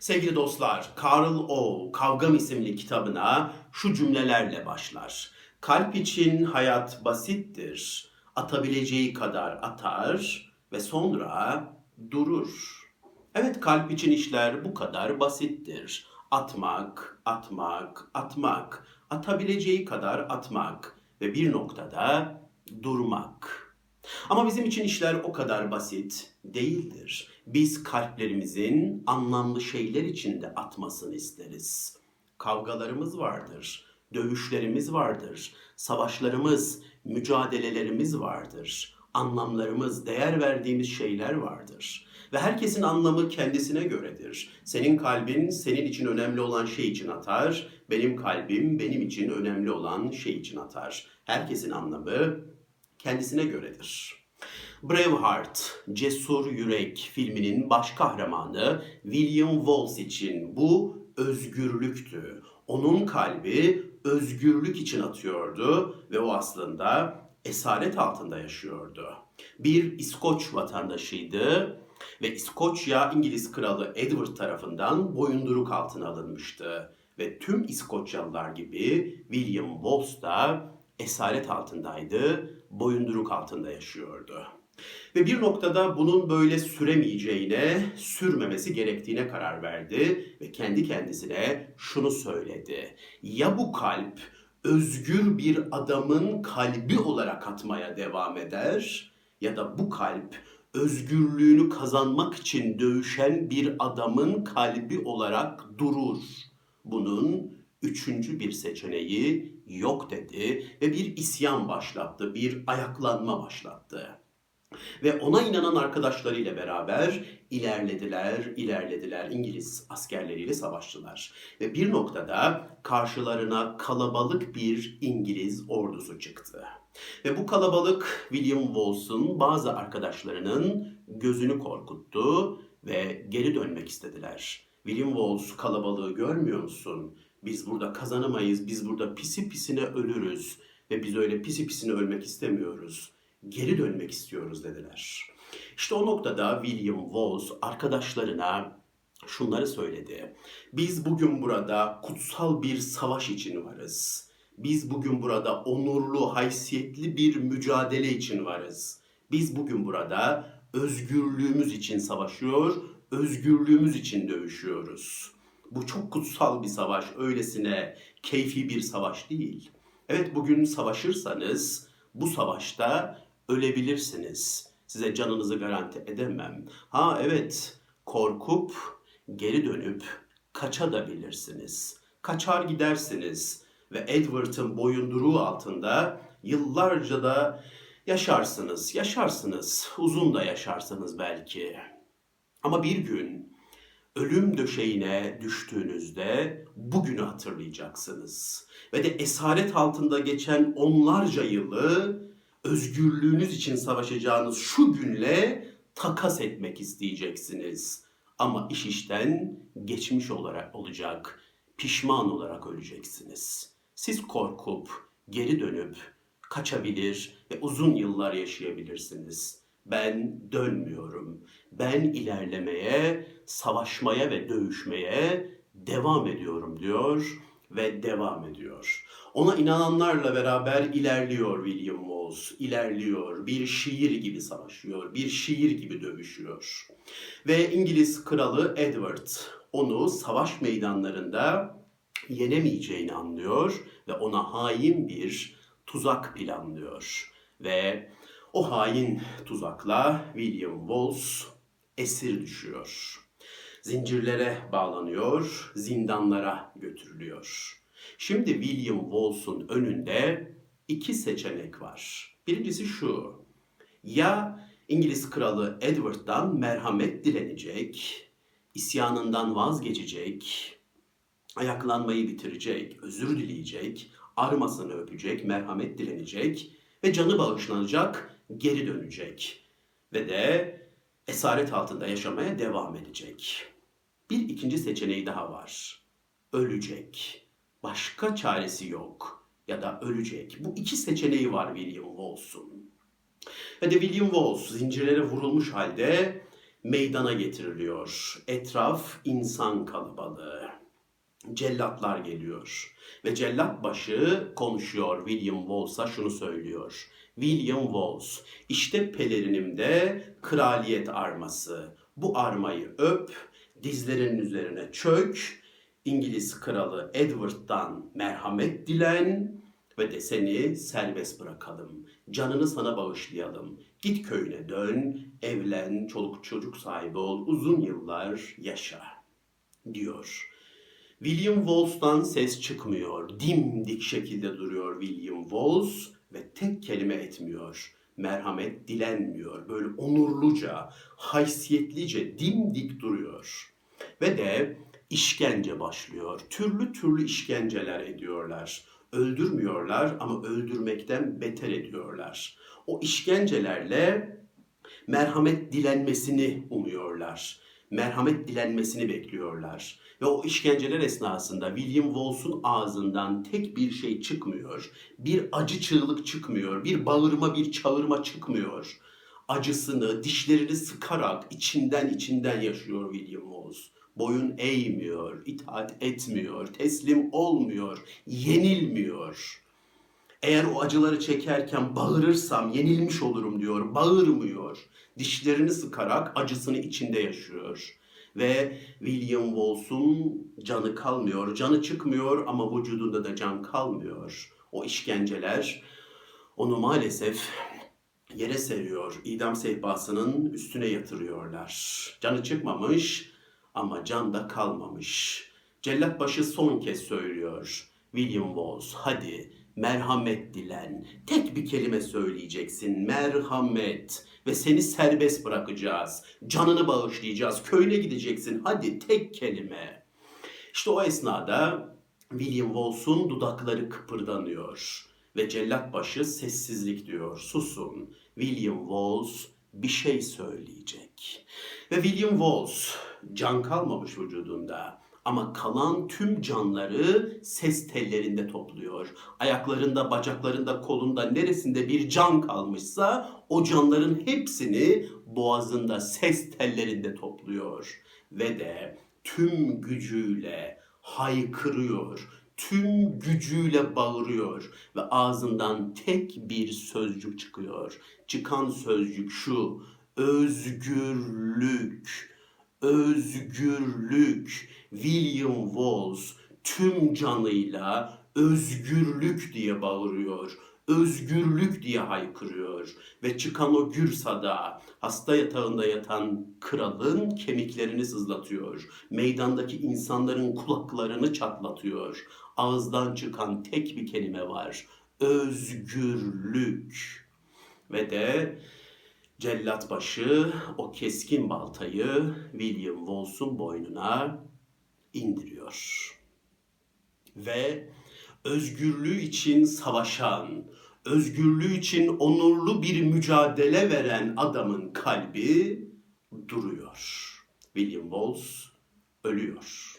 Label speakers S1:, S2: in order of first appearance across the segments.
S1: Sevgili dostlar, Karl O. Kavgam isimli kitabına şu cümlelerle başlar. Kalp için hayat basittir. Atabileceği kadar atar ve sonra durur. Evet kalp için işler bu kadar basittir. Atmak, atmak, atmak, atabileceği kadar atmak ve bir noktada durmak. Ama bizim için işler o kadar basit değildir. Biz kalplerimizin anlamlı şeyler içinde atmasını isteriz. Kavgalarımız vardır, dövüşlerimiz vardır, savaşlarımız, mücadelelerimiz vardır. Anlamlarımız, değer verdiğimiz şeyler vardır. Ve herkesin anlamı kendisine göredir. Senin kalbin senin için önemli olan şey için atar, benim kalbim benim için önemli olan şey için atar. Herkesin anlamı kendisine göredir. Braveheart, Cesur Yürek filminin baş kahramanı William Wallace için bu özgürlüktü. Onun kalbi özgürlük için atıyordu ve o aslında esaret altında yaşıyordu. Bir İskoç vatandaşıydı ve İskoçya İngiliz kralı Edward tarafından boyunduruk altına alınmıştı. Ve tüm İskoçyalılar gibi William Wallace da esaret altındaydı, boyunduruk altında yaşıyordu. Ve bir noktada bunun böyle süremeyeceğine, sürmemesi gerektiğine karar verdi ve kendi kendisine şunu söyledi. Ya bu kalp özgür bir adamın kalbi olarak atmaya devam eder ya da bu kalp özgürlüğünü kazanmak için dövüşen bir adamın kalbi olarak durur. Bunun üçüncü bir seçeneği yok dedi ve bir isyan başlattı, bir ayaklanma başlattı. Ve ona inanan arkadaşlarıyla beraber ilerlediler, ilerlediler. İngiliz askerleriyle savaştılar. Ve bir noktada karşılarına kalabalık bir İngiliz ordusu çıktı. Ve bu kalabalık William Wallace'ın bazı arkadaşlarının gözünü korkuttu ve geri dönmek istediler. William Wallace kalabalığı görmüyor musun? Biz burada kazanamayız, biz burada pisi pisine ölürüz ve biz öyle pisi pisine ölmek istemiyoruz. Geri dönmek istiyoruz dediler. İşte o noktada William Wallace arkadaşlarına şunları söyledi. Biz bugün burada kutsal bir savaş için varız. Biz bugün burada onurlu, haysiyetli bir mücadele için varız. Biz bugün burada özgürlüğümüz için savaşıyor, özgürlüğümüz için dövüşüyoruz. Bu çok kutsal bir savaş, öylesine keyfi bir savaş değil. Evet bugün savaşırsanız bu savaşta ölebilirsiniz. Size canınızı garanti edemem. Ha evet korkup geri dönüp kaça da bilirsiniz. Kaçar gidersiniz ve Edward'ın boyunduruğu altında yıllarca da yaşarsınız. Yaşarsınız. Uzun da yaşarsınız belki. Ama bir gün ölüm döşeğine düştüğünüzde bugünü hatırlayacaksınız. Ve de esaret altında geçen onlarca yılı özgürlüğünüz için savaşacağınız şu günle takas etmek isteyeceksiniz. Ama iş işten geçmiş olarak olacak. Pişman olarak öleceksiniz. Siz korkup geri dönüp kaçabilir ve uzun yıllar yaşayabilirsiniz. Ben dönmüyorum. Ben ilerlemeye, savaşmaya ve dövüşmeye devam ediyorum diyor ve devam ediyor. Ona inananlarla beraber ilerliyor William Wallace, ilerliyor. Bir şiir gibi savaşıyor, bir şiir gibi dövüşüyor. Ve İngiliz kralı Edward onu savaş meydanlarında yenemeyeceğini anlıyor ve ona hain bir tuzak planlıyor. Ve o hain tuzakla William Wallace esir düşüyor. Zincirlere bağlanıyor, zindanlara götürülüyor. Şimdi William Wallace'un önünde iki seçenek var. Birincisi şu. Ya İngiliz kralı Edward'dan merhamet dilenecek, isyanından vazgeçecek, ayaklanmayı bitirecek, özür dileyecek, armasını öpecek, merhamet dilenecek ve canı bağışlanacak, geri dönecek ve de esaret altında yaşamaya devam edecek. Bir ikinci seçeneği daha var. Ölecek. Başka çaresi yok ya da ölecek. Bu iki seçeneği var William Wallace'un. Ve de William Wallace zincirlere vurulmuş halde meydana getiriliyor. Etraf insan kalabalığı. Cellatlar geliyor. Ve cellat başı konuşuyor William Wallace'a şunu söylüyor. William Wallace, işte pelerinimde kraliyet arması. Bu armayı öp, dizlerinin üzerine çök, İngiliz kralı Edward'dan merhamet dilen ve de seni serbest bırakalım. Canını sana bağışlayalım. Git köyüne dön, evlen, çoluk çocuk sahibi ol, uzun yıllar yaşa diyor. William Wallace'dan ses çıkmıyor. Dimdik şekilde duruyor William Wallace ve tek kelime etmiyor. Merhamet dilenmiyor. Böyle onurluca, haysiyetlice dimdik duruyor. Ve de işkence başlıyor. Türlü türlü işkenceler ediyorlar. Öldürmüyorlar ama öldürmekten beter ediyorlar. O işkencelerle merhamet dilenmesini umuyorlar. Merhamet dilenmesini bekliyorlar. Ve o işkenceler esnasında William Wallace'un ağzından tek bir şey çıkmıyor. Bir acı çığlık çıkmıyor. Bir bağırma, bir çağırma çıkmıyor. Acısını, dişlerini sıkarak içinden içinden yaşıyor William Wallace. Boyun eğmiyor, itaat etmiyor, teslim olmuyor, yenilmiyor. Eğer o acıları çekerken bağırırsam yenilmiş olurum diyor. Bağırmıyor. Dişlerini sıkarak acısını içinde yaşıyor. Ve William Wallace'un canı kalmıyor. Canı çıkmıyor ama vücudunda da can kalmıyor. O işkenceler onu maalesef yere seriyor. İdam sehpasının üstüne yatırıyorlar. Canı çıkmamış ama can da kalmamış. Cellatbaşı son kez söylüyor. William Wallace hadi merhamet dilen. Tek bir kelime söyleyeceksin. Merhamet. Ve seni serbest bırakacağız. Canını bağışlayacağız. Köyüne gideceksin. Hadi tek kelime. İşte o esnada William Wallace'un dudakları kıpırdanıyor. Ve cellatbaşı sessizlik diyor. Susun. William Wallace bir şey söyleyecek. Ve William Wallace can kalmamış vücudunda. Ama kalan tüm canları ses tellerinde topluyor. Ayaklarında, bacaklarında, kolunda neresinde bir can kalmışsa o canların hepsini boğazında, ses tellerinde topluyor. Ve de tüm gücüyle haykırıyor. Tüm gücüyle bağırıyor ve ağzından tek bir sözcük çıkıyor. Çıkan sözcük şu: özgürlük özgürlük. William Wallace tüm canıyla özgürlük diye bağırıyor. Özgürlük diye haykırıyor ve çıkan o gür sada hasta yatağında yatan kralın kemiklerini sızlatıyor. Meydandaki insanların kulaklarını çatlatıyor. Ağızdan çıkan tek bir kelime var. Özgürlük. Ve de Cellatbaşı o keskin baltayı William Wallace'un boynuna indiriyor. Ve özgürlüğü için savaşan, özgürlüğü için onurlu bir mücadele veren adamın kalbi duruyor. William Wallace ölüyor.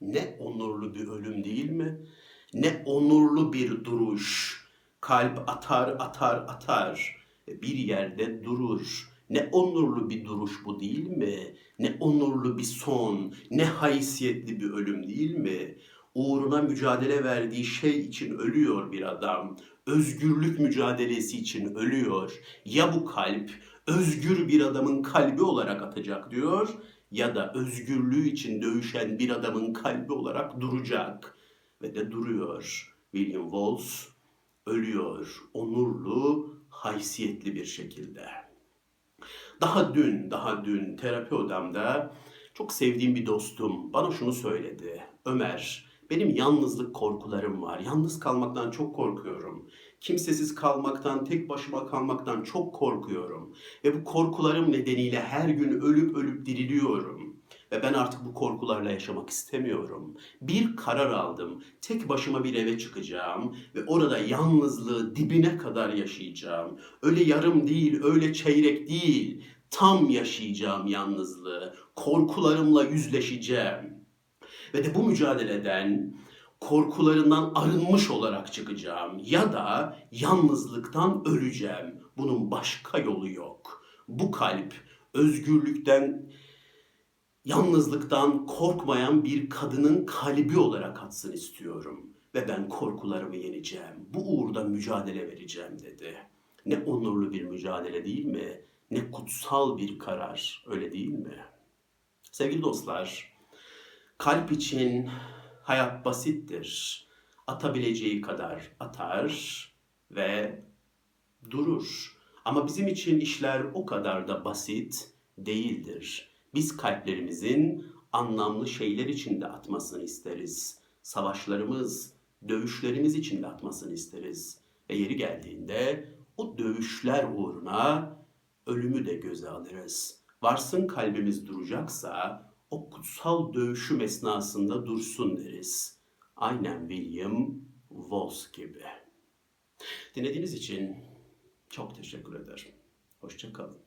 S1: Ne onurlu bir ölüm değil mi? Ne onurlu bir duruş. Kalp atar atar atar bir yerde durur. Ne onurlu bir duruş bu değil mi? Ne onurlu bir son, ne haysiyetli bir ölüm değil mi? Uğruna mücadele verdiği şey için ölüyor bir adam. Özgürlük mücadelesi için ölüyor. Ya bu kalp özgür bir adamın kalbi olarak atacak diyor ya da özgürlüğü için dövüşen bir adamın kalbi olarak duracak ve de duruyor. William Wallace ölüyor. Onurlu, haysiyetli bir şekilde. Daha dün, daha dün terapi odamda çok sevdiğim bir dostum bana şunu söyledi. Ömer, benim yalnızlık korkularım var. Yalnız kalmaktan çok korkuyorum. Kimsesiz kalmaktan, tek başıma kalmaktan çok korkuyorum. Ve bu korkularım nedeniyle her gün ölüp ölüp diriliyorum. Ve ben artık bu korkularla yaşamak istemiyorum. Bir karar aldım. Tek başıma bir eve çıkacağım ve orada yalnızlığı dibine kadar yaşayacağım. Öyle yarım değil, öyle çeyrek değil. Tam yaşayacağım yalnızlığı. Korkularımla yüzleşeceğim. Ve de bu mücadeleden korkularından arınmış olarak çıkacağım ya da yalnızlıktan öleceğim. Bunun başka yolu yok. Bu kalp özgürlükten, yalnızlıktan korkmayan bir kadının kalbi olarak atsın istiyorum. Ve ben korkularımı yeneceğim. Bu uğurda mücadele vereceğim dedi. Ne onurlu bir mücadele değil mi? Ne kutsal bir karar, öyle değil mi? Sevgili dostlar, kalp için hayat basittir. Atabileceği kadar atar ve durur. Ama bizim için işler o kadar da basit değildir. Biz kalplerimizin anlamlı şeyler içinde atmasını isteriz. Savaşlarımız, dövüşlerimiz içinde atmasını isteriz. Ve yeri geldiğinde o dövüşler uğruna ölümü de göze alırız. Varsın kalbimiz duracaksa o kutsal dövüşüm esnasında dursun deriz. Aynen William Voss gibi. Dinlediğiniz için çok teşekkür ederim. Hoşçakalın.